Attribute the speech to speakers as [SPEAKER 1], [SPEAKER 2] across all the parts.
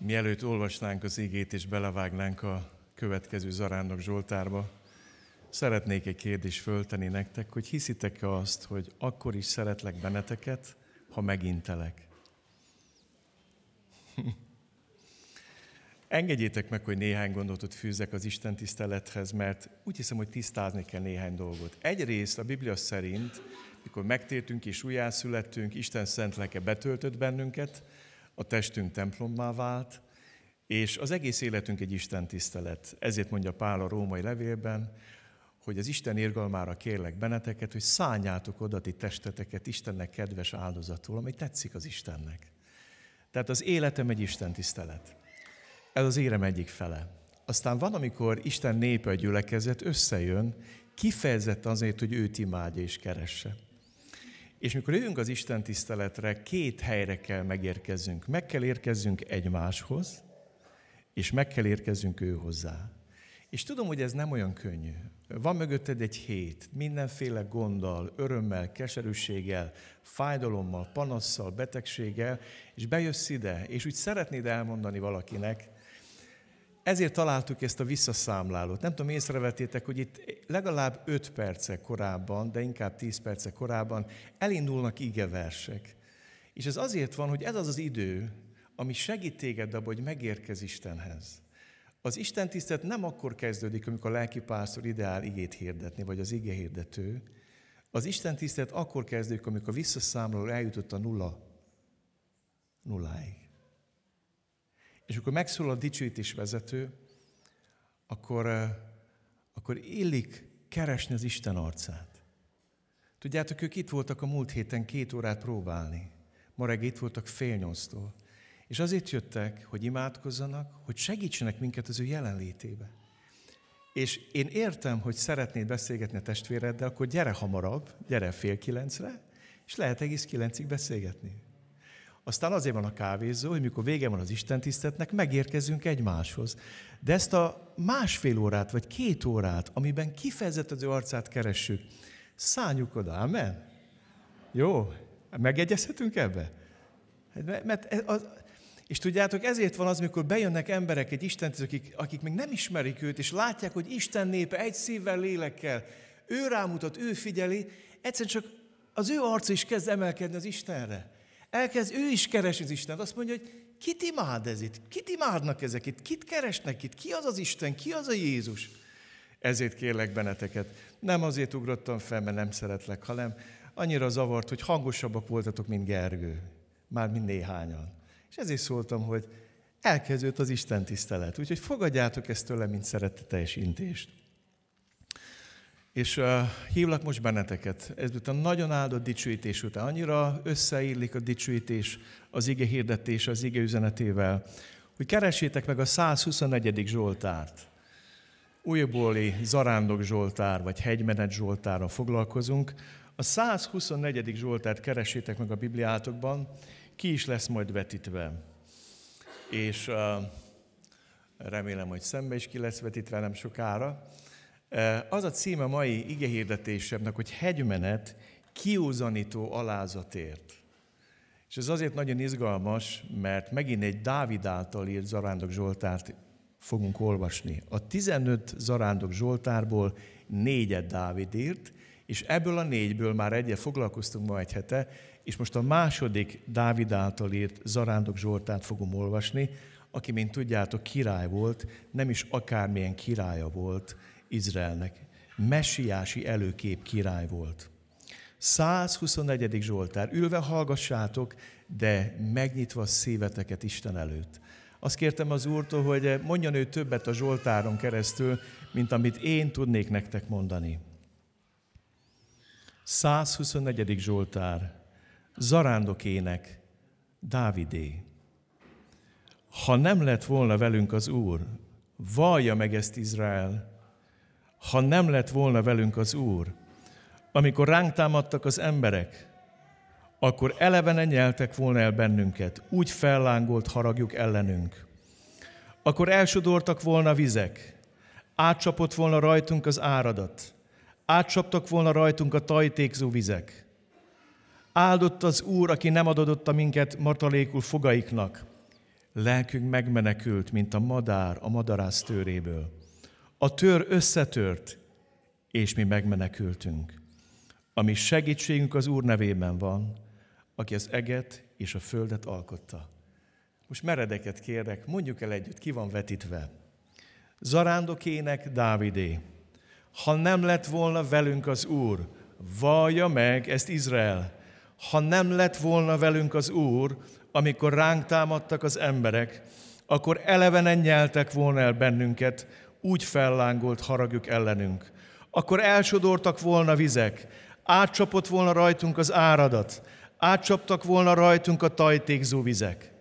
[SPEAKER 1] Mielőtt olvasnánk az igét és belevágnánk a következő Zarándok Zsoltárba, szeretnék egy kérdést fölteni nektek, hogy hiszitek-e azt, hogy akkor is szeretlek benneteket, ha megintelek? Engedjétek meg, hogy néhány gondolatot fűzzek az Isten tisztelethez, mert úgy hiszem, hogy tisztázni kell néhány dolgot. Egyrészt a Biblia szerint, mikor megtértünk és újjászülettünk, Isten szent lelke betöltött bennünket, a testünk templommá vált, és az egész életünk egy Isten tisztelet. Ezért mondja Pál a római levélben, hogy az Isten érgalmára kérlek benneteket, hogy szálljátok oda ti testeteket Istennek kedves áldozatul, ami tetszik az Istennek. Tehát az életem egy Isten tisztelet. Ez az érem egyik fele. Aztán van, amikor Isten népe a gyülekezet összejön, kifejezett azért, hogy őt imádja és keresse. És mikor jövünk az Isten tiszteletre, két helyre kell megérkezzünk. Meg kell érkezzünk egymáshoz, és meg kell érkezzünk ő hozzá. És tudom, hogy ez nem olyan könnyű. Van mögötted egy hét, mindenféle gonddal, örömmel, keserűséggel, fájdalommal, panasszal, betegséggel, és bejössz ide, és úgy szeretnéd elmondani valakinek, ezért találtuk ezt a visszaszámlálót. Nem tudom, észrevetétek, hogy itt legalább 5 perce korábban, de inkább 10 perce korábban elindulnak igeversek. És ez azért van, hogy ez az az idő, ami segít téged abban, hogy megérkez Istenhez. Az Isten tisztelet nem akkor kezdődik, amikor a lelkipásztor ideál igét hirdetni, vagy az ige hirdető. Az Isten tisztelet akkor kezdődik, amikor a visszaszámláló eljutott a nulla, nulláig. És akkor megszólal a dicsőítés vezető, akkor, akkor illik keresni az Isten arcát. Tudjátok, ők itt voltak a múlt héten két órát próbálni. Ma reggel itt voltak fél nyolctól. És azért jöttek, hogy imádkozzanak, hogy segítsenek minket az ő jelenlétébe. És én értem, hogy szeretnéd beszélgetni a testvéreddel, akkor gyere hamarabb, gyere fél kilencre, és lehet egész kilencig beszélgetni. Aztán azért van a kávézó, hogy mikor vége van az Isten tisztetnek, megérkezünk egymáshoz. De ezt a másfél órát, vagy két órát, amiben kifejezett az ő arcát keressük, szálljuk oda, amen? Jó? Megegyezhetünk ebbe? Mert az, és tudjátok, ezért van az, amikor bejönnek emberek egy Isten, akik, akik még nem ismerik őt, és látják, hogy Isten népe egy szívvel, lélekkel, ő rámutat, ő figyeli, egyszerűen csak az ő arca is kezd emelkedni az Istenre. Elkezd ő is keresni az Istent. Azt mondja, hogy kit imád ez itt? Kit imádnak ezek itt? Kit keresnek itt? Ki az az Isten? Ki az a Jézus? Ezért kérlek benneteket. Nem azért ugrottam fel, mert nem szeretlek, hanem annyira zavart, hogy hangosabbak voltatok, mint Gergő. Már mind néhányan. És ezért szóltam, hogy elkezdődött az Isten tisztelet. Úgyhogy fogadjátok ezt tőle, mint szereteteljes intést. És hívlak most benneteket. Ezután nagyon áldott dicsőítés után. Annyira összeillik a dicsőítés az ige hirdetés az ige üzenetével, hogy keressétek meg a 124. Zsoltárt. Újbóli Zarándok Zsoltár, vagy Hegymenet Zsoltárra foglalkozunk. A 124. Zsoltárt keressétek meg a Bibliátokban, ki is lesz majd vetítve. És uh, remélem, hogy szembe is ki lesz vetítve nem sokára. Az a címe mai igehirdetésemnek, hogy hegymenet kiúzanító alázatért. És ez azért nagyon izgalmas, mert megint egy Dávid által írt Zarándok Zsoltárt fogunk olvasni. A 15 Zarándok Zsoltárból négyet Dávid írt, és ebből a négyből már egyet foglalkoztunk ma egy hete, és most a második Dávid által írt Zarándok Zsoltárt fogom olvasni, aki, mint tudjátok, király volt, nem is akármilyen királya volt, Izraelnek. Messiási előkép király volt. 124. Zsoltár. Ülve hallgassátok, de megnyitva szíveteket Isten előtt. Azt kértem az Úrtól, hogy mondjon ő többet a Zsoltáron keresztül, mint amit én tudnék nektek mondani. 124. Zsoltár. Zarándok ének. Dávidé. Ha nem lett volna velünk az Úr, vallja meg ezt Izrael, ha nem lett volna velünk az Úr, amikor ránk támadtak az emberek, akkor elevenen nyeltek volna el bennünket, úgy fellángolt haragjuk ellenünk. Akkor elsodortak volna vizek, átcsapott volna rajtunk az áradat, átcsaptak volna rajtunk a tajtékzó vizek. Áldott az Úr, aki nem adott a minket martalékul fogaiknak, Lelkünk megmenekült, mint a madár a madarász tőréből. A tör összetört, és mi megmenekültünk. A mi segítségünk az Úr nevében van, aki az eget és a földet alkotta. Most meredeket kérek, mondjuk el együtt, ki van vetítve. Zarándokének Dávidé. Ha nem lett volna velünk az Úr, vallja meg ezt Izrael. Ha nem lett volna velünk az Úr, amikor ránk támadtak az emberek, akkor elevenen nyeltek volna el bennünket, úgy fellángolt haragjuk ellenünk. Akkor elsodortak volna vizek, átcsapott volna rajtunk az áradat, átcsaptak volna rajtunk a tajtékzó vizek.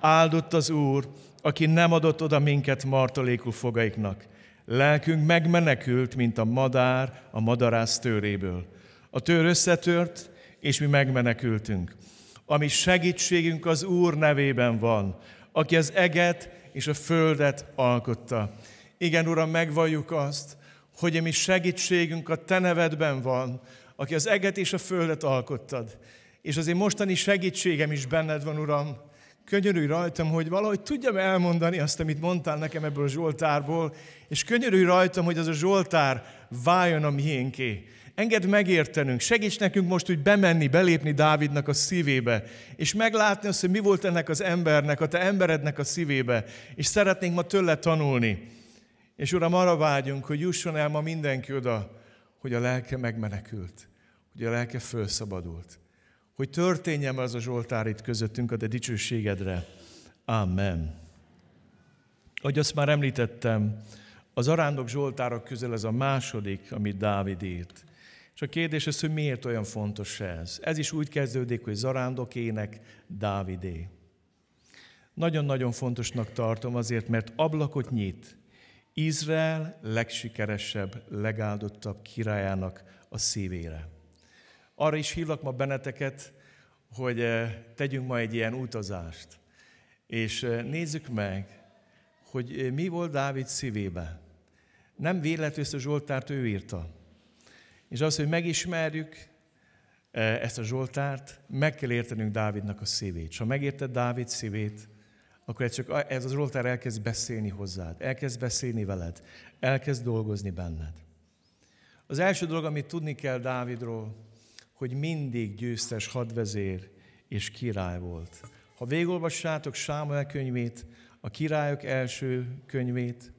[SPEAKER 1] Áldott az Úr, aki nem adott oda minket martalékul fogaiknak. Lelkünk megmenekült, mint a madár a madarász tőréből. A tőr összetört, és mi megmenekültünk. Ami segítségünk az Úr nevében van, aki az eget és a földet alkotta. Igen, Uram, megvalljuk azt, hogy a mi segítségünk a Te nevedben van, aki az eget és a földet alkottad. És az én mostani segítségem is benned van, Uram. Könyörülj rajtam, hogy valahogy tudjam elmondani azt, amit mondtál nekem ebből a Zsoltárból, és könyörülj rajtam, hogy az a Zsoltár váljon a miénké. Engedd megértenünk, segíts nekünk most úgy bemenni, belépni Dávidnak a szívébe, és meglátni azt, hogy mi volt ennek az embernek, a te emberednek a szívébe, és szeretnénk ma tőle tanulni. És Uram, arra vágyunk, hogy jusson el ma mindenki oda, hogy a lelke megmenekült, hogy a lelke fölszabadult, hogy történjen az a Zsoltár itt közöttünk a te dicsőségedre. Amen. Ahogy azt már említettem, az arándok Zsoltárok közül ez a második, amit Dávid írt. És a kérdés az, hogy miért olyan fontos ez. Ez is úgy kezdődik, hogy zarándokének Dávidé. Nagyon-nagyon fontosnak tartom azért, mert ablakot nyit Izrael legsikeresebb, legáldottabb királyának a szívére. Arra is hívlak ma benneteket, hogy eh, tegyünk ma egy ilyen utazást, és eh, nézzük meg, hogy eh, mi volt Dávid szívébe. Nem véletlenül a Zsoltárt ő írta. És az, hogy megismerjük ezt a Zsoltárt, meg kell értenünk Dávidnak a szívét. És ha megérted Dávid szívét, akkor ez, csak, ez az Zsoltár elkezd beszélni hozzád, elkezd beszélni veled, elkezd dolgozni benned. Az első dolog, amit tudni kell Dávidról, hogy mindig győztes hadvezér és király volt. Ha végolvassátok Sámuel könyvét, a királyok első könyvét,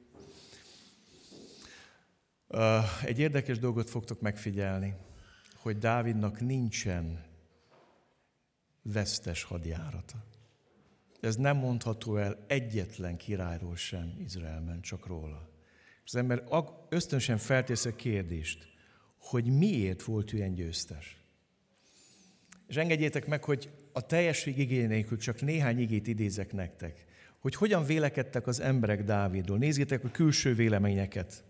[SPEAKER 1] egy érdekes dolgot fogtok megfigyelni, hogy Dávidnak nincsen vesztes hadjárata. Ez nem mondható el egyetlen királyról sem Izraelben, csak róla. Az ember ösztönösen feltész a kérdést, hogy miért volt ő ilyen győztes. És engedjétek meg, hogy a teljesség igény csak néhány igét idézek nektek, hogy hogyan vélekedtek az emberek Dávidról. Nézzétek a külső véleményeket.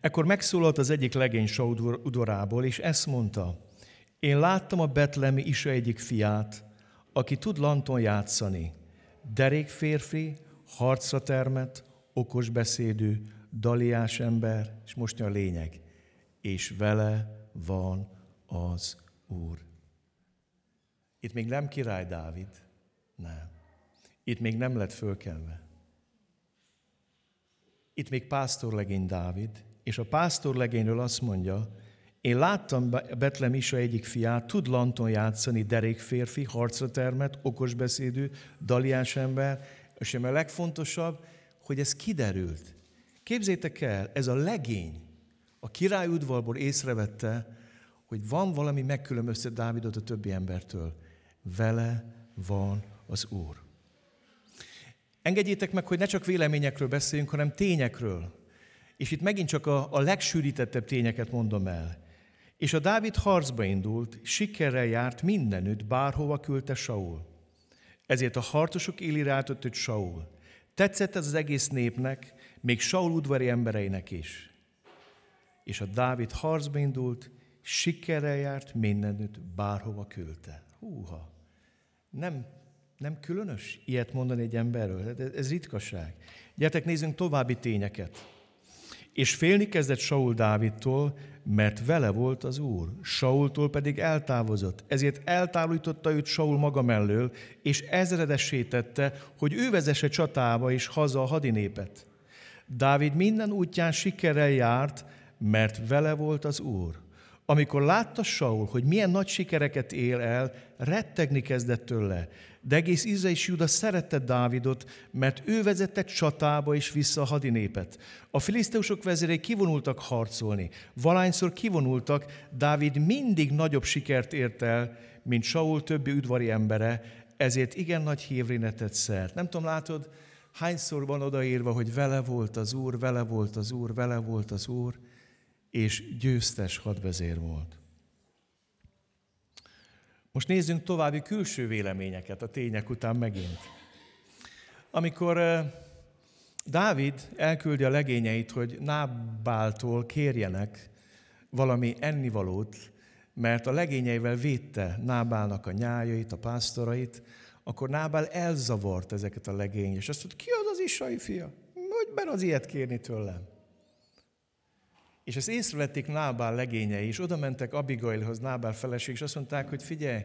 [SPEAKER 1] Ekkor megszólalt az egyik legény Saul és ezt mondta, én láttam a betlemi Isa egyik fiát, aki tud lanton játszani, derék férfi, harcra termet, okos beszédű, daliás ember, és most a lényeg, és vele van az Úr. Itt még nem király Dávid, nem. Itt még nem lett fölkelve. Itt még pásztorlegény Dávid, és a pásztorlegényről azt mondja, én láttam Betlem Isa egyik fiát, tud lanton játszani, derék férfi, harcra termet, okos beszédű, daliás ember, és a legfontosabb, hogy ez kiderült. Képzétek el, ez a legény a király udvarból észrevette, hogy van valami megkülönböztet Dávidot a többi embertől. Vele van az Úr. Engedjétek meg, hogy ne csak véleményekről beszéljünk, hanem tényekről. És itt megint csak a, a legsűrítettebb tényeket mondom el. És a Dávid harcba indult, sikerrel járt mindenütt, bárhova küldte Saul. Ezért a harcosok élire őt Saul. Tetszett ez az egész népnek, még Saul udvari embereinek is. És a Dávid harcba indult, sikerrel járt mindenütt, bárhova küldte. Húha! Nem, nem különös ilyet mondani egy emberről? Ez, ez ritkaság. Gyertek, nézzünk további tényeket. És félni kezdett Saul Dávidtól, mert vele volt az Úr. Saultól pedig eltávozott. Ezért eltávolította őt Saul maga mellől, és ezredessé tette, hogy ő vezesse csatába és haza a hadinépet. Dávid minden útján sikerrel járt, mert vele volt az Úr. Amikor látta Saul, hogy milyen nagy sikereket él el, rettegni kezdett tőle. De egész Izrael és Juda szerette Dávidot, mert ő vezette csatába és vissza a hadinépet. A filiszteusok vezérei kivonultak harcolni. Valányszor kivonultak, Dávid mindig nagyobb sikert ért el, mint Saul többi udvari embere, ezért igen nagy hívréne tett szert. Nem tudom, látod, hányszor van odaírva, hogy vele volt az Úr, vele volt az Úr, vele volt az Úr, és győztes hadvezér volt. Most nézzünk további külső véleményeket a tények után megint. Amikor Dávid elküldi a legényeit, hogy Nábáltól kérjenek valami ennivalót, mert a legényeivel védte Nábálnak a nyájait, a pásztorait, akkor Nábál elzavart ezeket a legény, és azt mondta, ki az az Isai fia? Hogy ben az ilyet kérni tőlem? És ezt észrevették Nábál legényei, és oda mentek Abigailhoz, Nábál feleség, és azt mondták, hogy figyelj,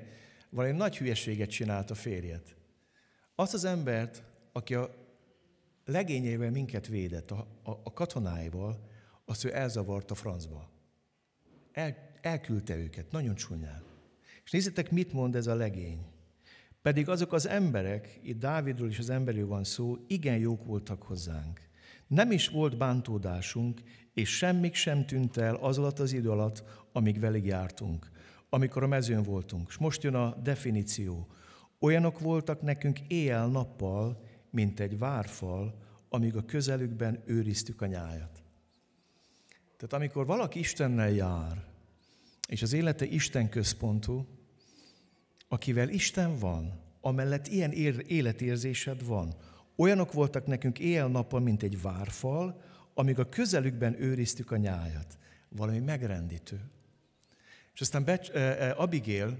[SPEAKER 1] valami nagy hülyeséget csinált a férjet. Azt az embert, aki a legényeivel minket védett, a, a, a katonáival, azt ő elzavart a francba. El, elküldte őket, nagyon csúnyán. És nézzétek, mit mond ez a legény. Pedig azok az emberek, itt Dávidról is az emberről van szó, igen jók voltak hozzánk. Nem is volt bántódásunk, és semmik sem tűnt el az alatt az idő alatt, amíg velig jártunk, amikor a mezőn voltunk. És most jön a definíció. Olyanok voltak nekünk éjjel-nappal, mint egy várfal, amíg a közelükben őriztük a nyájat. Tehát amikor valaki Istennel jár, és az élete Isten központú, akivel Isten van, amellett ilyen életérzésed van, olyanok voltak nekünk éjjel-nappal, mint egy várfal, amíg a közelükben őriztük a nyájat. Valami megrendítő. És aztán Becs, Abigail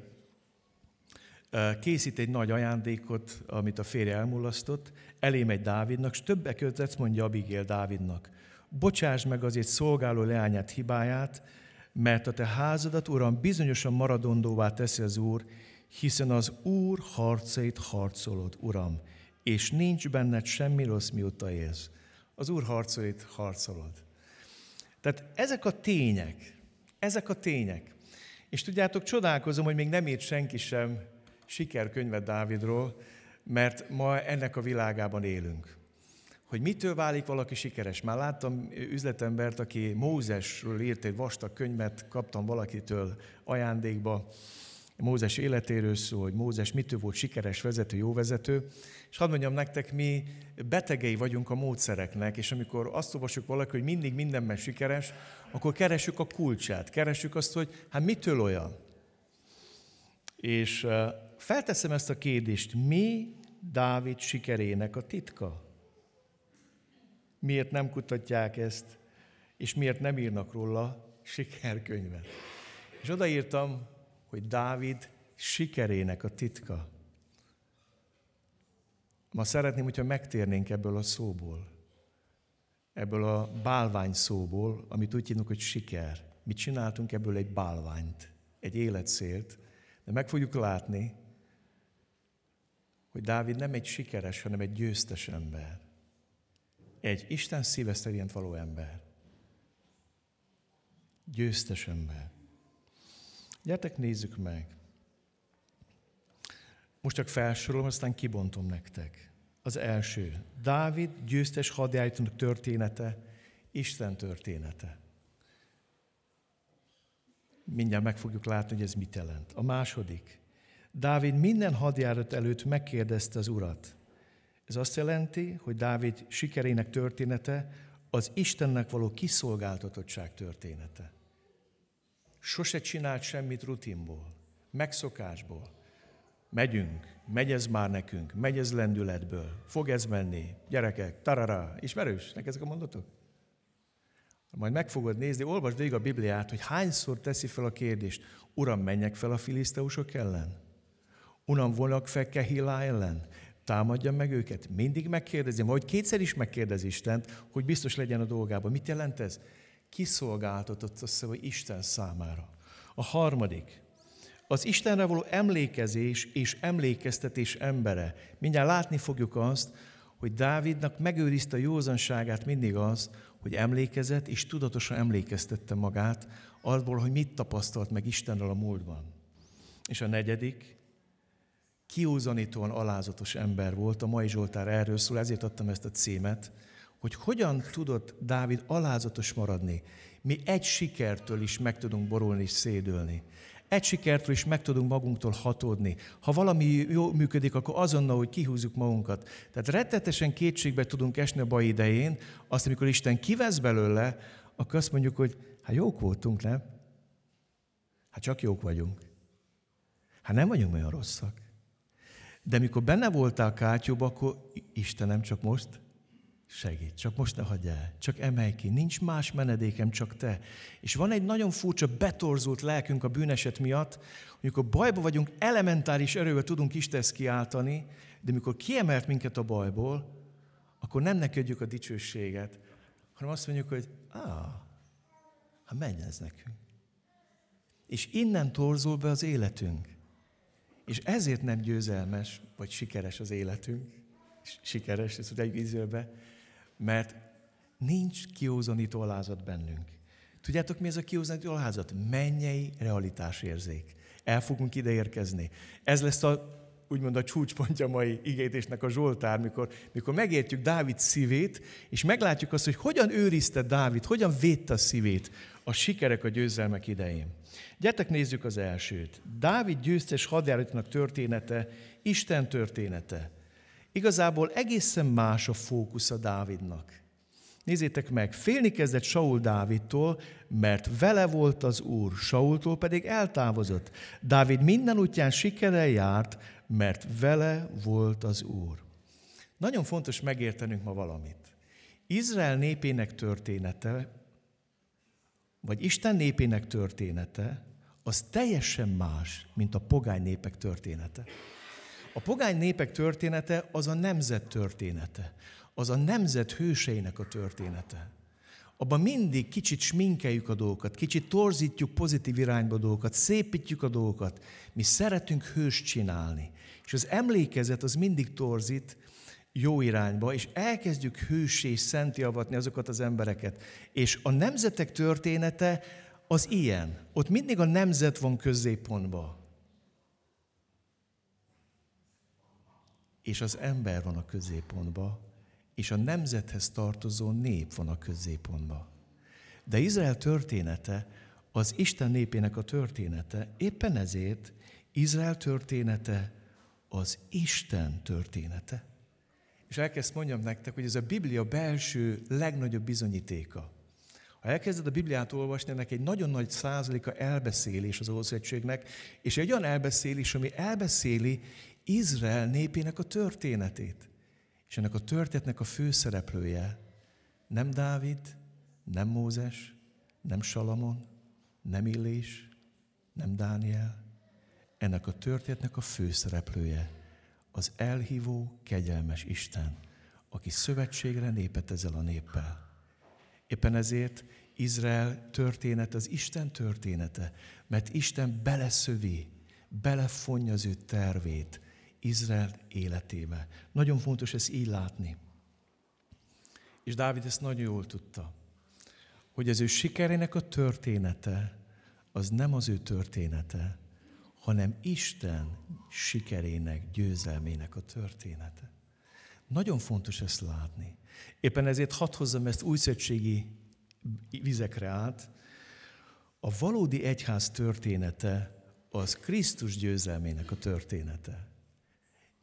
[SPEAKER 1] készít egy nagy ajándékot, amit a férje elmulasztott, elé megy Dávidnak, és többek között mondja Abigail Dávidnak, bocsáss meg azért szolgáló leányát hibáját, mert a te házadat, Uram, bizonyosan maradondóvá teszi az Úr, hiszen az Úr harcait harcolod, Uram, és nincs benned semmi rossz, mióta élsz az Úr harcait harcolod. Tehát ezek a tények, ezek a tények. És tudjátok, csodálkozom, hogy még nem írt senki sem sikerkönyvet Dávidról, mert ma ennek a világában élünk. Hogy mitől válik valaki sikeres? Már láttam üzletembert, aki Mózesről írt egy vastag könyvet, kaptam valakitől ajándékba, Mózes életéről szól, hogy Mózes mitől volt sikeres vezető, jó vezető, és hadd mondjam nektek, mi betegei vagyunk a módszereknek, és amikor azt olvasjuk valaki, hogy mindig mindenben sikeres, akkor keresjük a kulcsát, keresjük azt, hogy hát mitől olyan. És felteszem ezt a kérdést, mi Dávid sikerének a titka? Miért nem kutatják ezt, és miért nem írnak róla sikerkönyvet? És odaírtam, hogy Dávid sikerének a titka. Ma szeretném, hogyha megtérnénk ebből a szóból, ebből a bálvány szóból, amit úgy hívnak, hogy siker. Mi csináltunk ebből egy bálványt, egy életszélt, de meg fogjuk látni, hogy Dávid nem egy sikeres, hanem egy győztes ember. Egy Isten szíve szerint való ember. Győztes ember. Gyertek, nézzük meg. Most csak felsorolom, aztán kibontom nektek. Az első, Dávid győztes hadjáratónak története, Isten története. Mindjárt meg fogjuk látni, hogy ez mit jelent. A második, Dávid minden hadjárat előtt megkérdezte az urat. Ez azt jelenti, hogy Dávid sikerének története az Istennek való kiszolgáltatottság története. Sose csinált semmit rutinból, megszokásból. Megyünk, megy ez már nekünk, megy ez lendületből, fog ez menni, gyerekek, tarara, ismerős, neked ezek a mondatok? Majd meg fogod nézni, olvasd végig a Bibliát, hogy hányszor teszi fel a kérdést, Uram, menjek fel a filiszteusok ellen? Uram, vonak fel Kehilá ellen? támadja meg őket, mindig megkérdezi, majd kétszer is megkérdezi Istent, hogy biztos legyen a dolgában. Mit jelent ez? Kiszolgáltatott a szava Isten számára. A harmadik, az Istenre való emlékezés és emlékeztetés embere. Mindjárt látni fogjuk azt, hogy Dávidnak megőrizte a józanságát mindig az, hogy emlékezett és tudatosan emlékeztette magát abból, hogy mit tapasztalt meg Istennel a múltban. És a negyedik, kiúzanítóan alázatos ember volt, a mai Zsoltár erről szól, ezért adtam ezt a címet, hogy hogyan tudott Dávid alázatos maradni. Mi egy sikertől is meg tudunk borulni és szédülni. Egy sikertől is meg tudunk magunktól hatódni. Ha valami jó működik, akkor azonnal, hogy kihúzzuk magunkat. Tehát rettetesen kétségbe tudunk esni a baj idején, azt, amikor Isten kivesz belőle, akkor azt mondjuk, hogy hát jók voltunk, nem? Hát csak jók vagyunk. Hát nem vagyunk olyan rosszak. De mikor benne voltál kátyóba, akkor Istenem, csak most segít, csak most ne hagyj el, csak emelj ki, nincs más menedékem, csak te. És van egy nagyon furcsa, betorzult lelkünk a bűneset miatt, hogy amikor bajba vagyunk, elementáris erővel tudunk Istenhez kiáltani, de mikor kiemelt minket a bajból, akkor nem neki adjuk a dicsőséget, hanem azt mondjuk, hogy ah, hát menj ez nekünk. És innen torzul be az életünk. És ezért nem győzelmes, vagy sikeres az életünk, sikeres, ezt egy ízőbe, mert nincs kiózanító alázat bennünk. Tudjátok, mi ez a kiózanító alázat? Mennyei realitásérzék. El fogunk ide érkezni. Ez lesz a úgymond a csúcspontja mai igétésnek a Zsoltár, mikor, mikor megértjük Dávid szívét, és meglátjuk azt, hogy hogyan őrizte Dávid, hogyan védte a szívét a sikerek, a győzelmek idején. Gyertek nézzük az elsőt. Dávid győztes hadjáratnak története, Isten története. Igazából egészen más a fókusz a Dávidnak. Nézzétek meg, félni kezdett Saul Dávidtól, mert vele volt az Úr, Saultól pedig eltávozott. Dávid minden útján sikerrel járt, mert vele volt az Úr. Nagyon fontos megértenünk ma valamit. Izrael népének története, vagy Isten népének története, az teljesen más, mint a pogány népek története. A pogány népek története az a nemzet története, az a nemzet hőseinek a története. Abban mindig kicsit sminkeljük a dolgokat, kicsit torzítjuk pozitív irányba a dolgokat, szépítjük a dolgokat. Mi szeretünk hős csinálni. És az emlékezet az mindig torzít jó irányba, és elkezdjük hősé szenti avatni azokat az embereket. És a nemzetek története az ilyen. Ott mindig a nemzet van középpontban. És az ember van a középpontban, és a nemzethez tartozó nép van a középpontban. De Izrael története az Isten népének a története, éppen ezért Izrael története az Isten története. És elkezd mondjam nektek, hogy ez a Biblia belső legnagyobb bizonyítéka. Ha elkezded a Bibliát olvasni, ennek egy nagyon nagy százaléka elbeszélés az Ószövetségnek, és egy olyan elbeszélés, ami elbeszéli Izrael népének a történetét. És ennek a történetnek a főszereplője nem Dávid, nem Mózes, nem Salamon, nem Illés, nem Dániel. Ennek a történetnek a főszereplője az elhívó, kegyelmes Isten, aki szövetségre népet ezzel a néppel. Éppen ezért Izrael történet az Isten története, mert Isten beleszövi, belefonja az ő tervét Izrael életébe. Nagyon fontos ezt így látni. És Dávid ezt nagyon jól tudta, hogy az ő sikerének a története, az nem az ő története, hanem Isten sikerének, győzelmének a története. Nagyon fontos ezt látni. Éppen ezért hadd hozzam ezt újszövetségi vizekre át. A valódi egyház története az Krisztus győzelmének a története.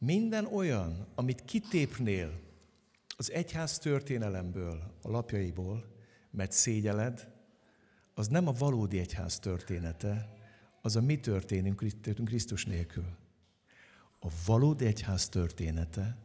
[SPEAKER 1] Minden olyan, amit kitépnél az egyház történelemből, a lapjaiból, mert szégyeled, az nem a valódi egyház története, az a mi történünk Krisztus nélkül. A valódi egyház története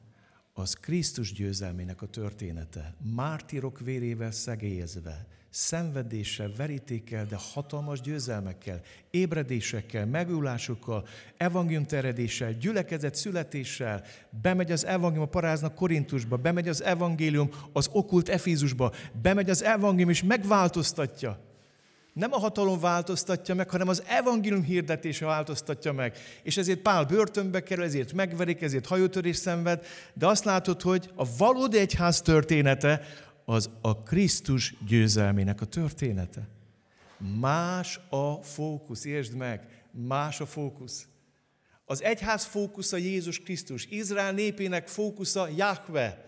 [SPEAKER 1] az Krisztus győzelmének a története. Mártirok vérével szegélyezve, szenvedéssel, verítékkel, de hatalmas győzelmekkel, ébredésekkel, megújulásokkal, evangélium teredéssel, gyülekezet születéssel, bemegy az evangélium a paráznak Korintusba, bemegy az evangélium az okult Efízusba, bemegy az evangélium és megváltoztatja. Nem a hatalom változtatja meg, hanem az evangélium hirdetése változtatja meg. És ezért Pál börtönbe kerül, ezért megverik, ezért hajótörés szenved, de azt látod, hogy a valódi egyház története az a Krisztus győzelmének a története. Más a fókusz, értsd meg, más a fókusz. Az egyház fókusza Jézus Krisztus, Izrael népének fókusza Jahve,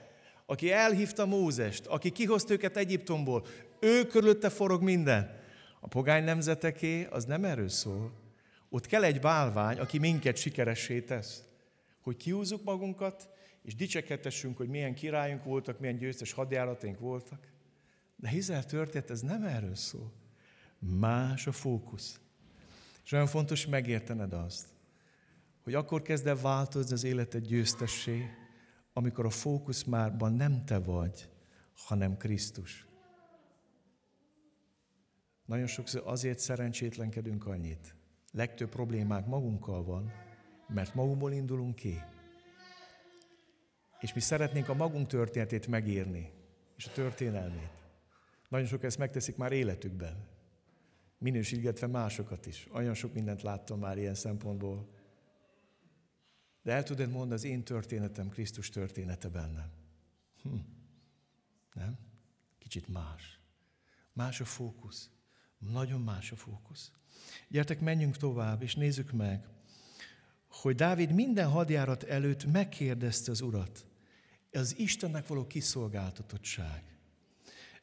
[SPEAKER 1] aki elhívta Mózest, aki kihozta őket Egyiptomból, ő körülötte forog minden. A pogány nemzeteké az nem erről szól. Ott kell egy bálvány, aki minket sikeressé tesz. Hogy kiúzzuk magunkat, és dicsekedhessünk, hogy milyen királyunk voltak, milyen győztes hadjárataink voltak. De Izrael történet, ez nem erről szól. Más a fókusz. És olyan fontos megértened azt, hogy akkor kezd el változni az életed győztessé, amikor a fókusz márban nem te vagy, hanem Krisztus. Nagyon sokszor azért szerencsétlenkedünk annyit. Legtöbb problémák magunkkal van, mert magunkból indulunk ki. És mi szeretnénk a magunk történetét megírni, és a történelmét. Nagyon sok ezt megteszik már életükben. Minősítgetve másokat is. Olyan sok mindent láttam már ilyen szempontból. De el tudod mondani, az én történetem Krisztus története bennem. Hm. Nem? Kicsit más. Más a fókusz. Nagyon más a fókusz. Gyertek, menjünk tovább, és nézzük meg, hogy Dávid minden hadjárat előtt megkérdezte az urat. Az Istennek való kiszolgáltatottság.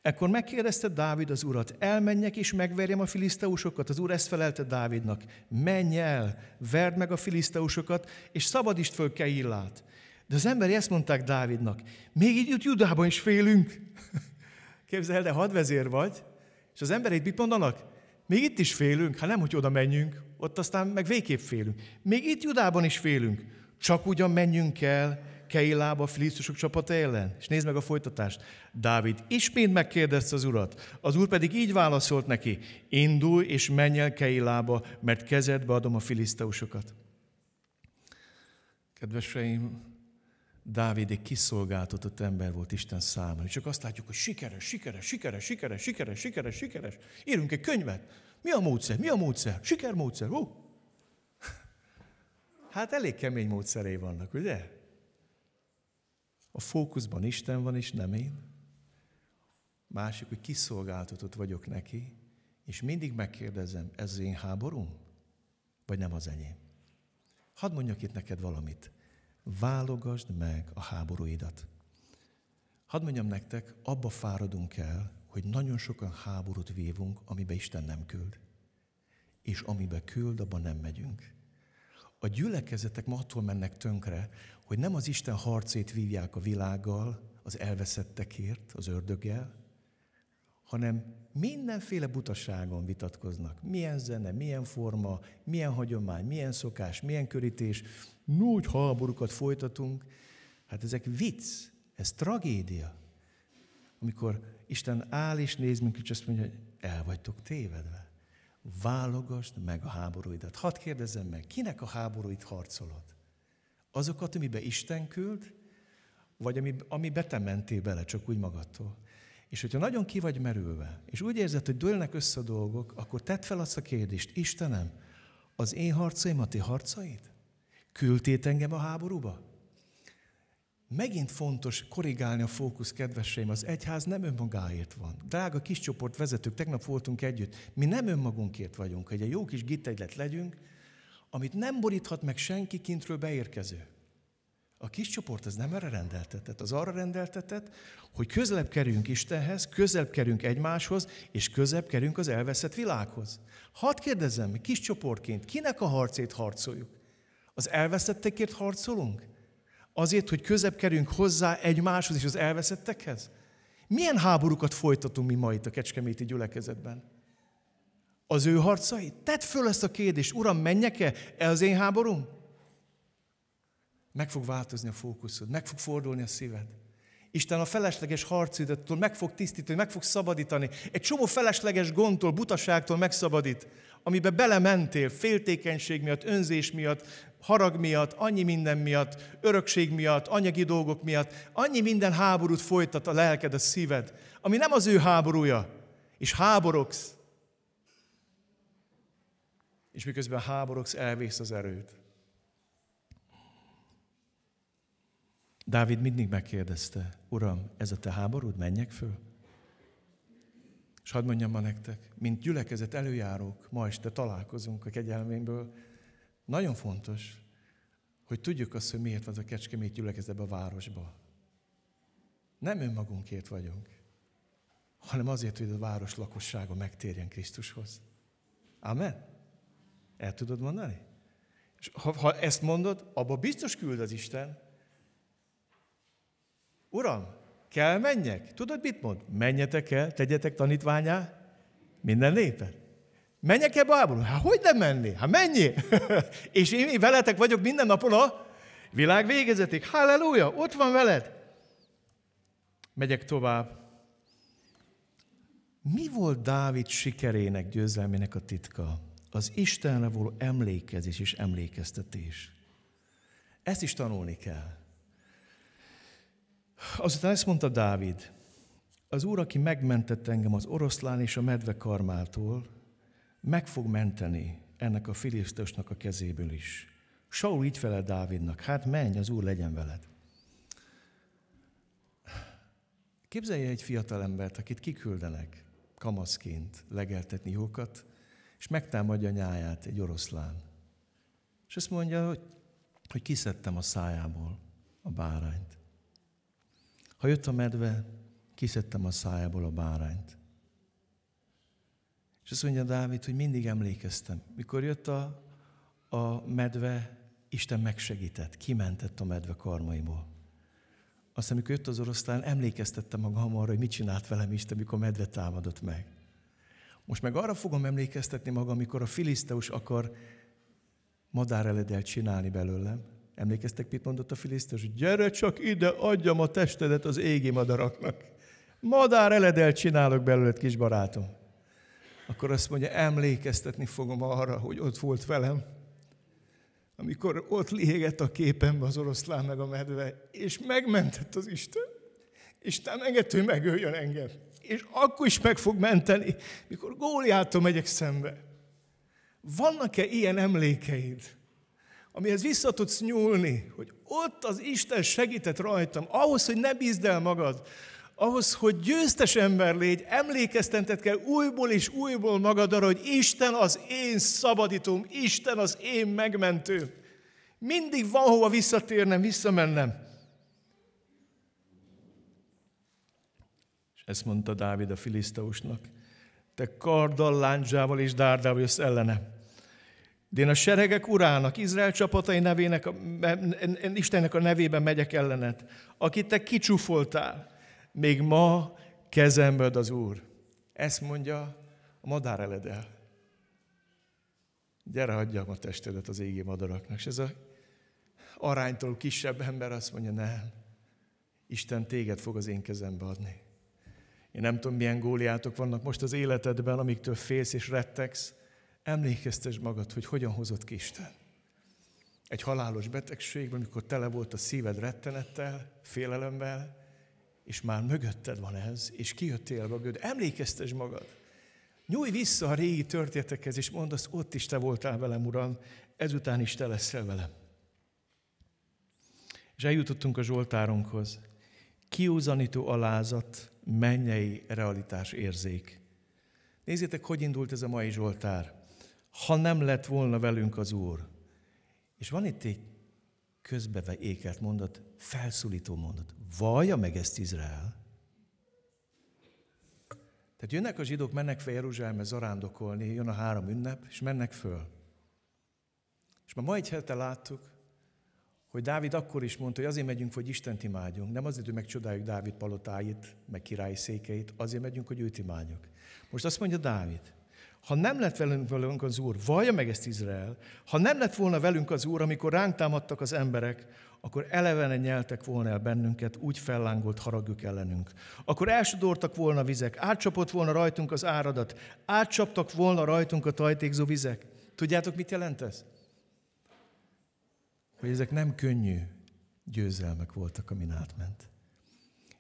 [SPEAKER 1] Ekkor megkérdezte Dávid az urat, elmenjek és megverjem a filiszteusokat. Az úr ezt felelte Dávidnak, menj el, verd meg a filiszteusokat, és szabadítsd föl Keillát. De az emberi ezt mondták Dávidnak, még így jut Judában is félünk. Képzeld, de hadvezér vagy, és az emberek mit mondanak? Még itt is félünk, hát nem, hogy oda menjünk, ott aztán meg végképp félünk. Még itt Judában is félünk. Csak ugyan menjünk el Keilába a filisztusok csapata ellen. És nézd meg a folytatást. Dávid ismét megkérdezte az urat. Az úr pedig így válaszolt neki. Indulj és menj el Keilába, mert kezedbe adom a filiszteusokat. Kedveseim, Dávid egy kiszolgáltatott ember volt Isten számára. Csak azt látjuk, hogy sikeres, sikeres, sikeres, sikeres, sikeres, sikeres, sikeres. Írunk egy könyvet. Mi a módszer? Mi a módszer? Sikermódszer. Hú. Hát elég kemény módszerei vannak, ugye? A fókuszban Isten van, és nem én. Másik, hogy kiszolgáltatott vagyok neki, és mindig megkérdezem, ez az én háborúm? Vagy nem az enyém? Hadd mondjak itt neked valamit válogasd meg a háborúidat. Hadd mondjam nektek, abba fáradunk el, hogy nagyon sokan háborút vívunk, amiben Isten nem küld. És amiben küld, abban nem megyünk. A gyülekezetek ma attól mennek tönkre, hogy nem az Isten harcét vívják a világgal, az elveszettekért, az ördöggel, hanem mindenféle butaságon vitatkoznak. Milyen zene, milyen forma, milyen hagyomány, milyen szokás, milyen körítés, nagy háborúkat folytatunk. Hát ezek vicc, ez tragédia. Amikor Isten áll és néz minket, és azt mondja, hogy el vagytok tévedve. Válogasd meg a háborúidat. Hadd kérdezzem meg, kinek a háborúit harcolod? Azokat, amiben Isten küld, vagy ami, ami te mentél bele, csak úgy magadtól? És hogyha nagyon ki vagy merülve, és úgy érzed, hogy dőlnek össze dolgok, akkor tedd fel azt a kérdést, Istenem, az én harcaim a ti harcaid? Küldtét engem a háborúba? Megint fontos korrigálni a fókusz, kedveseim, az egyház nem önmagáért van. Drága kis csoport vezetők, tegnap voltunk együtt, mi nem önmagunkért vagyunk, hogy egy jó kis gittegylet legyünk, amit nem boríthat meg senki kintről beérkező. A kis csoport az nem erre rendeltetett, az arra rendeltetett, hogy közelebb kerüljünk Istenhez, közelebb kerüljünk egymáshoz, és közelebb kerüljünk az elveszett világhoz. Hadd kérdezzem, kis csoportként, kinek a harcét harcoljuk? Az elveszettekért harcolunk? Azért, hogy közebb kerüljünk hozzá egymáshoz és az elveszettekhez? Milyen háborúkat folytatunk mi ma itt a Kecskeméti gyülekezetben? Az ő harcai? Tedd föl ezt a kérdést, Uram, menjek-e? Ez az én háborúm? meg fog változni a fókuszod, meg fog fordulni a szíved. Isten a felesleges harcidattól meg fog tisztítani, meg fog szabadítani. Egy csomó felesleges gondtól, butaságtól megszabadít, amiben belementél féltékenység miatt, önzés miatt, harag miatt, annyi minden miatt, örökség miatt, anyagi dolgok miatt, annyi minden háborút folytat a lelked, a szíved, ami nem az ő háborúja, és háborogsz. És miközben háborogsz, elvész az erőd. Dávid mindig megkérdezte, Uram, ez a te háborúd, menjek föl? És hadd mondjam ma nektek, mint gyülekezet előjárók, ma este találkozunk a kegyelménből, nagyon fontos, hogy tudjuk azt, hogy miért van az a kecskemét gyülekezet a városba. Nem önmagunkért vagyunk, hanem azért, hogy a város lakossága megtérjen Krisztushoz. Amen? El tudod mondani? És ha, ha ezt mondod, abba biztos küld az Isten. Uram, kell menjek? Tudod, mit mond? Menjetek el, tegyetek tanítványá minden népet. Menjek e Bábulon? Hát hogy nem menni? Hát menjél! és én veletek vagyok minden napon a világ végezetig. Halleluja! Ott van veled! Megyek tovább. Mi volt Dávid sikerének, győzelmének a titka? Az Istenre való emlékezés és emlékeztetés. Ezt is tanulni kell. Azután ezt mondta Dávid, az Úr, aki megmentett engem az oroszlán és a medve karmától, meg fog menteni ennek a filisztosnak a kezéből is. Saul így felel Dávidnak, hát menj, az Úr legyen veled. Képzelje egy fiatal embert, akit kiküldenek kamaszként legeltetni jókat, és megtámadja a nyáját egy oroszlán. És azt mondja, hogy, hogy kiszedtem a szájából a bárányt. Ha jött a medve, kiszedtem a szájából a bárányt. És azt mondja Dávid, hogy mindig emlékeztem. Mikor jött a, a medve, Isten megsegített, kimentett a medve karmaiból. Aztán, amikor jött az oroszlán, emlékeztettem magam arra, hogy mit csinált velem Isten, mikor medve támadott meg. Most meg arra fogom emlékeztetni magam, amikor a filiszteus akar madáreledelt csinálni belőlem. Emlékeztek, mit mondott a filiszteus? Gyere csak ide, adjam a testedet az égi madaraknak. Madáreledelt csinálok belőled, kis barátom akkor azt mondja, emlékeztetni fogom arra, hogy ott volt velem, amikor ott lihegett a képembe az oroszlán meg a medve, és megmentett az Isten. Isten engedte, hogy megöljön engem. És akkor is meg fog menteni, mikor Góliától megyek szembe. Vannak-e ilyen emlékeid, amihez vissza tudsz nyúlni, hogy ott az Isten segített rajtam, ahhoz, hogy ne bízd el magad, ahhoz, hogy győztes ember légy, emlékezteted kell újból és újból magad hogy Isten az én szabadítom, Isten az én megmentő. Mindig van hova visszatérnem, visszamennem. És ezt mondta Dávid a filiszteusnak. Te karddal, láncsával és dárdával jössz ellene. De én a seregek urának, Izrael csapatai nevének, Istennek a nevében megyek ellenet, akit te kicsúfoltál még ma kezembe ad az Úr. Ezt mondja a madár eledel. Gyere, adjam a testedet az égi madaraknak. És ez a aránytól kisebb ember azt mondja, nem, Isten téged fog az én kezembe adni. Én nem tudom, milyen góliátok vannak most az életedben, amiktől félsz és rettegsz. Emlékeztes magad, hogy hogyan hozott ki Isten. Egy halálos betegségben, amikor tele volt a szíved rettenettel, félelemmel, és már mögötted van ez, és kijöttél mögöd, emlékeztes magad. Nyújj vissza a régi történetekhez, és mondd azt, ott is te voltál velem, Uram, ezután is te leszel velem. És eljutottunk a Zsoltárunkhoz. Kiúzanító alázat, mennyei realitás érzék. Nézzétek, hogy indult ez a mai Zsoltár. Ha nem lett volna velünk az Úr. És van itt egy közbeve ékelt mondat, felszólító mondat. Vallja meg ezt Izrael. Tehát jönnek a zsidók, mennek fel Jeruzsálembe zarándokolni, jön a három ünnep, és mennek föl. És ma ma egy hete láttuk, hogy Dávid akkor is mondta, hogy azért megyünk, hogy Istent imádjunk. Nem azért, hogy megcsodáljuk Dávid palotáit, meg királyi székeit, azért megyünk, hogy őt imádjuk. Most azt mondja Dávid, Ha nem lett velünk, velünk az Úr, vallja meg ezt Izrael, ha nem lett volna velünk az Úr, amikor ránk támadtak az emberek, akkor elevene nyeltek volna el bennünket, úgy fellángolt haragjuk ellenünk. Akkor elsodortak volna vizek, átcsapott volna rajtunk az áradat, átcsaptak volna rajtunk a tajtékzó vizek. Tudjátok, mit jelent ez? Hogy ezek nem könnyű győzelmek voltak, amin átment.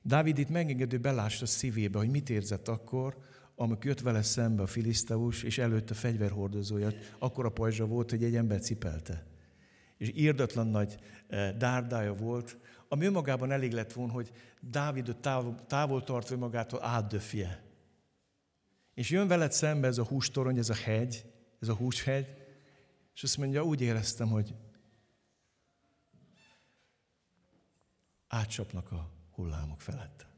[SPEAKER 1] Dávid itt megengedő belásta szívébe, hogy mit érzett akkor, amikor jött vele szembe a filiszteus, és előtte fegyverhordozója, akkor a pajzsa volt, hogy egy ember cipelte. És írdatlan nagy eh, dárdája volt, ami önmagában elég lett volna, hogy Dávidot távol, távol tartva magától átdöfje. És jön veled szembe ez a hústorony, ez a hegy, ez a húshegy, és azt mondja, úgy éreztem, hogy átcsapnak a hullámok felette.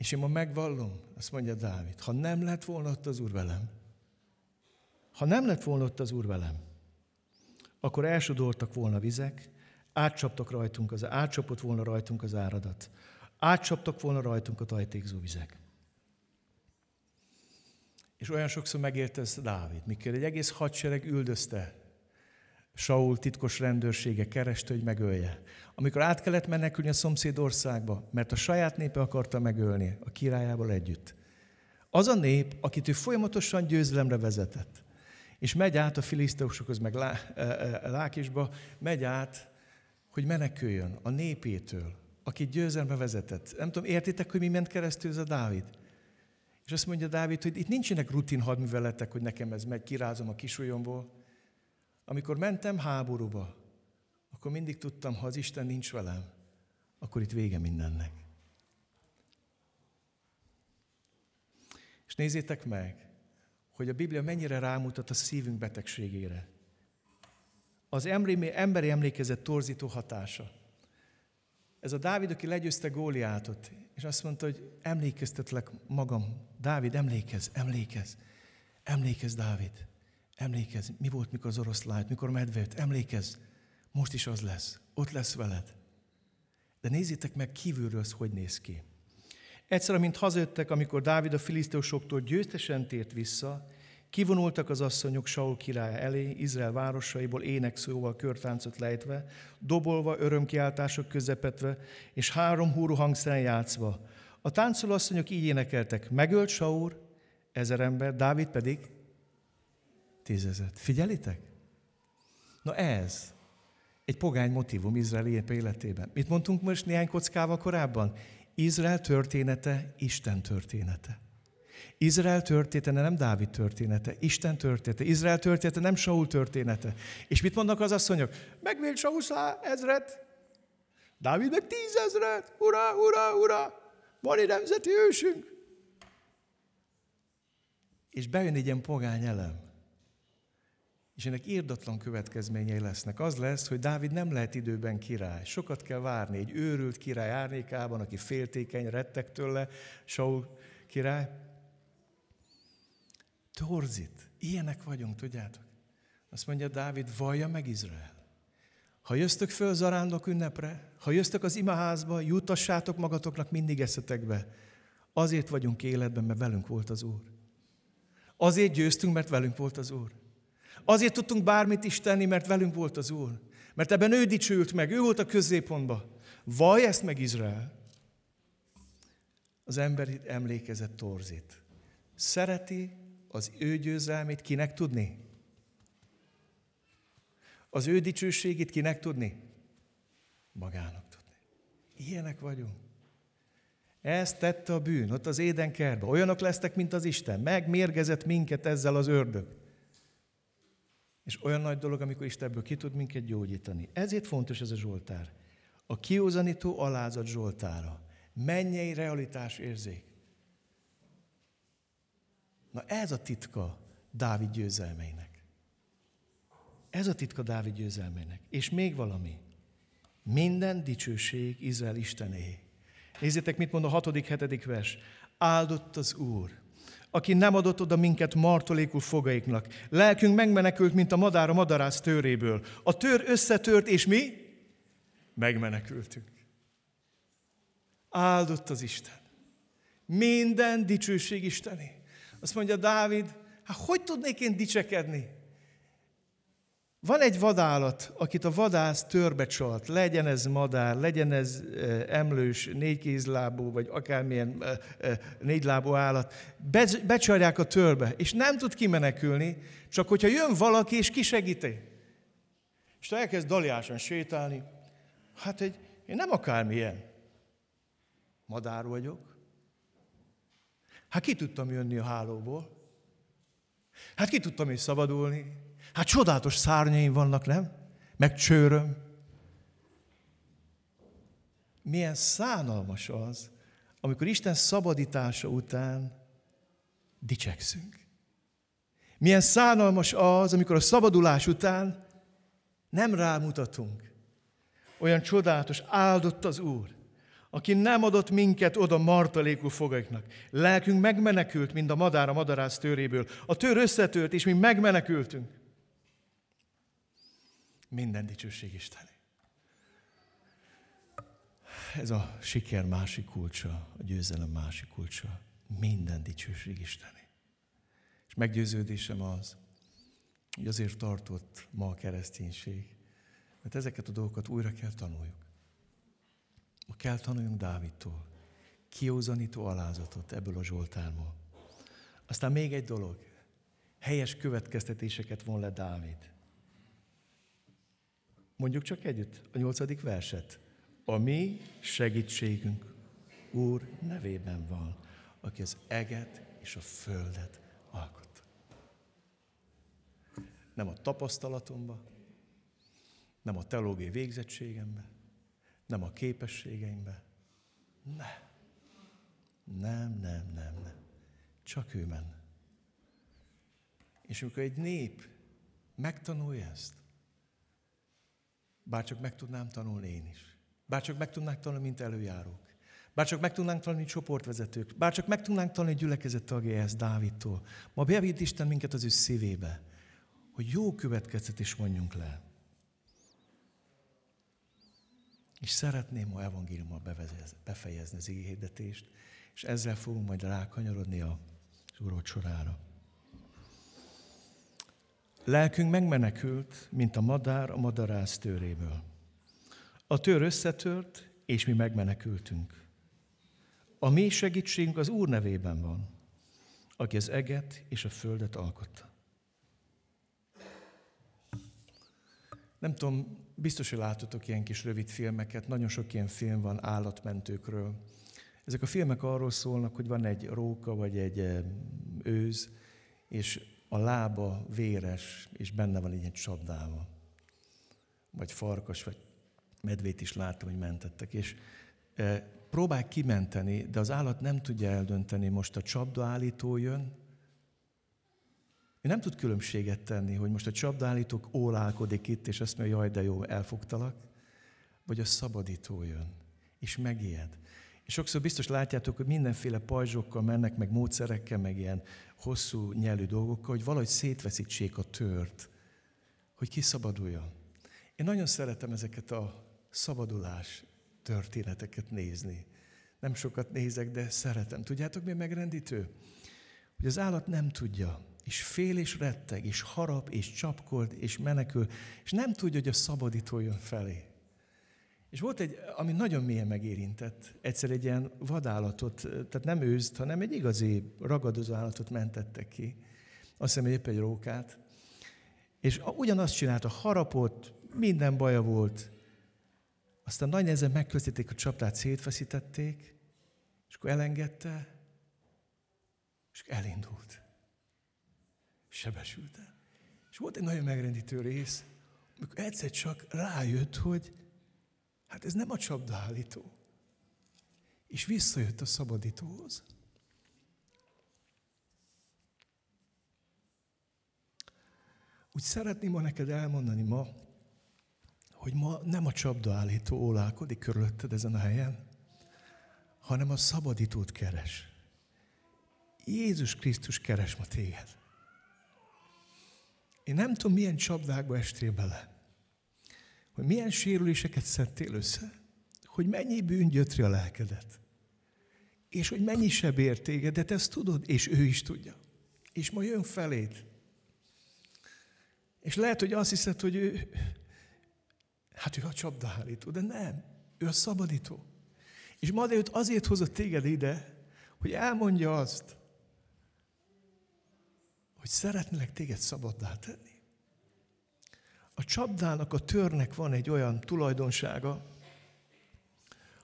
[SPEAKER 1] És én ma megvallom, azt mondja Dávid, ha nem lett volna ott az Úr velem, ha nem lett volna ott az Úr velem, akkor elsodortak volna vizek, átcsaptak rajtunk az, átcsapott volna rajtunk az áradat, átcsaptak volna rajtunk a tajtékzó vizek. És olyan sokszor megérte ezt Dávid, mikor egy egész hadsereg üldözte Saul titkos rendőrsége kereste, hogy megölje. Amikor át kellett menekülni a szomszéd országba, mert a saját népe akarta megölni a királyával együtt. Az a nép, akit ő folyamatosan győzelemre vezetett, és megy át a filiszteusokhoz, meg e, e, Lákisba, megy át, hogy meneküljön a népétől, akit győzelemre vezetett. Nem tudom, értitek, hogy mi ment keresztül ez a Dávid? És azt mondja Dávid, hogy itt nincsenek rutin hadműveletek, hogy nekem ez megy, kirázom a kisúlyomból, amikor mentem háborúba, akkor mindig tudtam, ha az Isten nincs velem, akkor itt vége mindennek. És nézzétek meg, hogy a Biblia mennyire rámutat a szívünk betegségére. Az emberi emlékezet torzító hatása. Ez a Dávid, aki legyőzte Góliátot, és azt mondta, hogy emlékeztetlek magam. Dávid, emlékez, emlékez, emlékez, Dávid. Emlékezz, mi volt, mikor az oroszlányt, mikor medve jött. Emlékezz, most is az lesz. Ott lesz veled. De nézzétek meg kívülről, az hogy néz ki. Egyszer, amint hazajöttek, amikor Dávid a filiszteusoktól győztesen tért vissza, kivonultak az asszonyok Saul király elé, Izrael városaiból énekszóval körtáncot lejtve, dobolva, örömkiáltások közepetve, és három húrú hangszeren játszva. A táncoló asszonyok így énekeltek, megölt Saul, ezer ember, Dávid pedig tízezet. Figyelitek? Na ez egy pogány motivum Izrael életében. Mit mondtunk most néhány kockával korábban? Izrael története Isten története. Izrael története nem Dávid története, Isten története. Izrael története nem Saul története. És mit mondnak az asszonyok? Megvélt Saul ezret, Dávid meg tízezret, ura, ura, ura, van egy nemzeti ősünk. És bejön egy ilyen pogány elem és ennek írdatlan következményei lesznek. Az lesz, hogy Dávid nem lehet időben király. Sokat kell várni egy őrült király árnyékában, aki féltékeny, rettek tőle, Saul király. Torzit. Ilyenek vagyunk, tudjátok? Azt mondja Dávid, vallja meg Izrael. Ha jöztök föl zarándok ünnepre, ha jöztök az imaházba, jutassátok magatoknak mindig eszetekbe. Azért vagyunk életben, mert velünk volt az Úr. Azért győztünk, mert velünk volt az Úr. Azért tudtunk bármit is tenni, mert velünk volt az Úr. Mert ebben ő dicsült meg, ő volt a középpontban. Vaj ezt meg Izrael. Az ember emlékezett torzít. Szereti az ő győzelmét kinek tudni? Az ő dicsőségét kinek tudni? Magának tudni. Ilyenek vagyunk. Ezt tette a bűn, ott az édenkertben. Olyanok lesztek, mint az Isten. Megmérgezett minket ezzel az ördög. És olyan nagy dolog, amikor Isten ebből ki tud minket gyógyítani. Ezért fontos ez a Zsoltár. A kiózanító alázat Zsoltára. Mennyei realitás érzék. Na ez a titka Dávid győzelmeinek. Ez a titka Dávid győzelmeinek. És még valami. Minden dicsőség Izrael Istené. Nézzétek, mit mond a hatodik, hetedik vers. Áldott az Úr, aki nem adott oda minket martolékul fogaiknak. Lelkünk megmenekült, mint a madár a madarász tőréből. A tőr összetört, és mi? Megmenekültünk. Áldott az Isten. Minden dicsőség Isteni. Azt mondja Dávid, Hát hogy tudnék én dicsekedni? Van egy vadállat, akit a vadász törbe csalt, legyen ez madár, legyen ez emlős, négykézlábú, vagy akármilyen négylábú állat, becsarják a törbe, és nem tud kimenekülni, csak hogyha jön valaki, és kisegíti. És elkezd daliásan sétálni, hát egy, én nem akármilyen. Madár vagyok. Hát ki tudtam jönni a hálóból? Hát ki tudtam is szabadulni? Hát csodálatos szárnyaim vannak, nem? Meg csőröm. Milyen szánalmas az, amikor Isten szabadítása után dicsekszünk. Milyen szánalmas az, amikor a szabadulás után nem rámutatunk. Olyan csodálatos, áldott az Úr, aki nem adott minket oda martalékú fogaiknak. Lelkünk megmenekült, mint a madár a madarász töréből. A tör összetört, és mi megmenekültünk. Minden dicsőség Istené. Ez a siker másik kulcsa, a győzelem másik kulcsa. Minden dicsőség Istené. És meggyőződésem az, hogy azért tartott ma a kereszténység, mert ezeket a dolgokat újra kell tanuljuk. Ma kell tanuljunk Dávidtól, kiózanító alázatot ebből a Zsoltárból. Aztán még egy dolog, helyes következtetéseket von le Dávid. Mondjuk csak együtt a nyolcadik verset. A mi segítségünk Úr nevében van, aki az eget és a földet alkot. Nem a tapasztalatomba, nem a teológiai végzettségembe, nem a képességeimbe. Nem. Nem, nem, nem, nem. Csak ő menne. És amikor egy nép megtanulja ezt, bárcsak meg tudnám tanulni én is. Bárcsak meg tudnánk tanulni, mint előjárók. Bárcsak meg tudnánk tanulni, csoportvezetők. Bárcsak meg tudnánk tanulni gyülekezet tagjaihez Dávidtól. Ma bevitt Isten minket az ő szívébe, hogy jó következtetés mondjunk le. És szeretném ma evangéliummal befejezni az hirdetést, és ezzel fogunk majd rákanyarodni a úrod sorára. Lelkünk megmenekült, mint a madár a madarász tőréből. A tőr összetört, és mi megmenekültünk. A mi segítségünk az Úr nevében van, aki az eget és a földet alkotta. Nem tudom, biztos, hogy látotok ilyen kis rövid filmeket, nagyon sok ilyen film van állatmentőkről. Ezek a filmek arról szólnak, hogy van egy róka vagy egy őz, és a lába véres, és benne van egy ilyen csapdába. Vagy farkas, vagy medvét is láttam, hogy mentettek. És e, próbál kimenteni, de az állat nem tudja eldönteni, most a csapdaállító jön, ő nem tud különbséget tenni, hogy most a csapdaállítók ólálkodik itt, és azt mondja, jaj, de jó, elfogtalak, vagy a szabadító jön, és megijed. És sokszor biztos látjátok, hogy mindenféle pajzsokkal mennek, meg módszerekkel, meg ilyen hosszú nyelű dolgokkal, hogy valahogy szétveszítsék a tört, hogy kiszabaduljon. Én nagyon szeretem ezeket a szabadulás történeteket nézni. Nem sokat nézek, de szeretem. Tudjátok, mi megrendítő? Hogy az állat nem tudja, és fél és retteg, és harap, és csapkod, és menekül, és nem tudja, hogy a szabadító jön felé. És volt egy, ami nagyon mélyen megérintett, egyszer egy ilyen vadállatot, tehát nem őzt, hanem egy igazi ragadozó állatot mentettek ki. Azt hiszem, épp egy rókát. És ugyanazt csinálta, harapott, minden baja volt. Aztán nagy nehezen megközítették a csaptát, szétfeszítették, és akkor elengedte, és elindult. Sebesült el. És volt egy nagyon megrendítő rész, amikor egyszer csak rájött, hogy Hát ez nem a csapdaállító. És visszajött a szabadítóhoz. Úgy szeretném ma neked elmondani ma, hogy ma nem a csapdaállító ólálkodik körülötted ezen a helyen, hanem a szabadítót keres. Jézus Krisztus keres ma téged. Én nem tudom, milyen csapdákba estél bele hogy milyen sérüléseket szedtél össze, hogy mennyi bűn gyötri a lelkedet, és hogy mennyi seb ér de ezt tudod, és ő is tudja. És ma jön feléd. És lehet, hogy azt hiszed, hogy ő, hát ő a csapdaállító, de nem. Ő a szabadító. És ma őt azért hozott téged ide, hogy elmondja azt, hogy szeretnélek téged szabaddá tenni. A csapdának, a törnek van egy olyan tulajdonsága,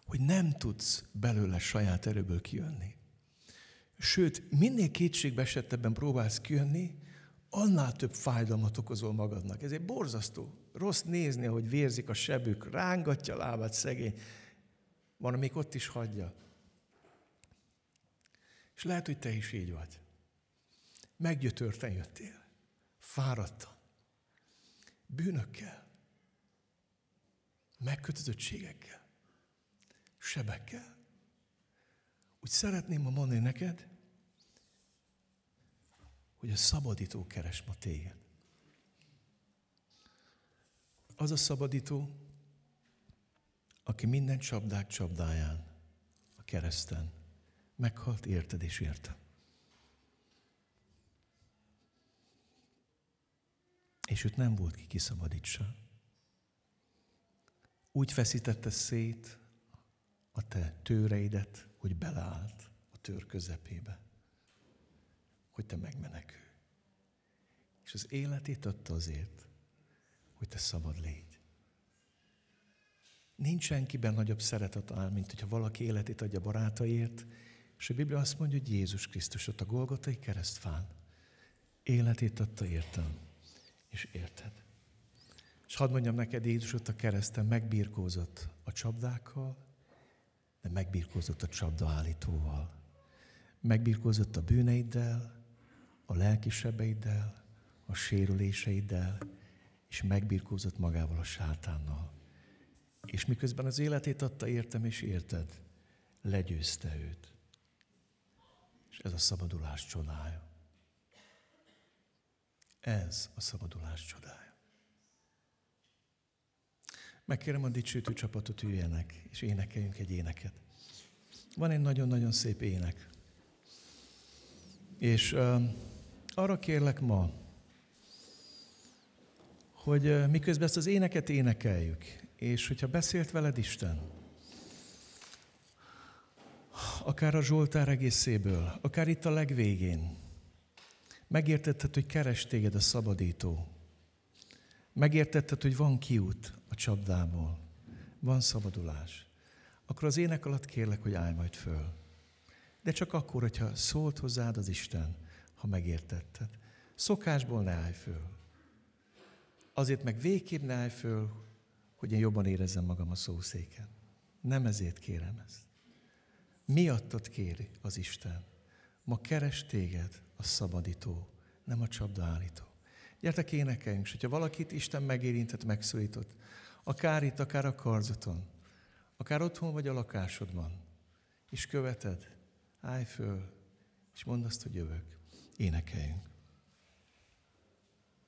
[SPEAKER 1] hogy nem tudsz belőle saját erőből kijönni. Sőt, minél kétségbeesettebben próbálsz kijönni, annál több fájdalmat okozol magadnak. Ez egy borzasztó. Rossz nézni, ahogy vérzik a sebük, rángatja a lábát szegény. Van, amik ott is hagyja. És lehet, hogy te is így vagy. Meggyötörten jöttél. Fáradtan. Bűnökkel. Megkötözöttségekkel. Sebekkel. Úgy szeretném ma mondani neked, hogy a szabadító keres ma téged. Az a szabadító, aki minden csapdák csapdáján, a kereszten meghalt érted és értem. És őt nem volt ki kiszabadítsa. Úgy feszítette szét a te tőreidet, hogy beleállt a tör közepébe, hogy te megmenekülj. És az életét adta azért, hogy te szabad légy. Nincs senkiben nagyobb szeretet áll, mint hogyha valaki életét adja barátaiért, és a Biblia azt mondja, hogy Jézus Krisztus ott a Golgotai keresztfán életét adta értem, és érted. És hadd mondjam neked, Jézus ott a kereszten megbírkózott a csapdákkal, de megbírkózott a csapdaállítóval. Megbírkózott a bűneiddel, a lelkisebeiddel, a sérüléseiddel, és megbírkózott magával a sátánnal. És miközben az életét adta értem és érted, legyőzte őt. És ez a szabadulás csodája. Ez a szabadulás csodája. Megkérem a dicsőítő csapatot üljenek, és énekeljünk egy éneket. Van egy nagyon-nagyon szép ének. És uh, arra kérlek ma, hogy uh, miközben ezt az éneket énekeljük, és hogyha beszélt veled Isten, akár a Zsoltár egészéből, akár itt a legvégén, megértetted, hogy keres téged a szabadító, megértetted, hogy van kiút a csapdából, van szabadulás, akkor az ének alatt kérlek, hogy állj majd föl. De csak akkor, hogyha szólt hozzád az Isten, ha megértetted. Szokásból ne állj föl. Azért meg végképp ne állj föl, hogy én jobban érezzem magam a szószéken. Nem ezért kérem ezt. Miattad kéri az Isten. Ma keres téged a szabadító, nem a csapdaállító. Gyertek énekeljünk, és hogyha valakit Isten megérintett, megszólított, akár itt, akár a karzaton, akár otthon vagy a lakásodban, és követed, állj föl, és mondd azt, hogy jövök. Énekeljünk.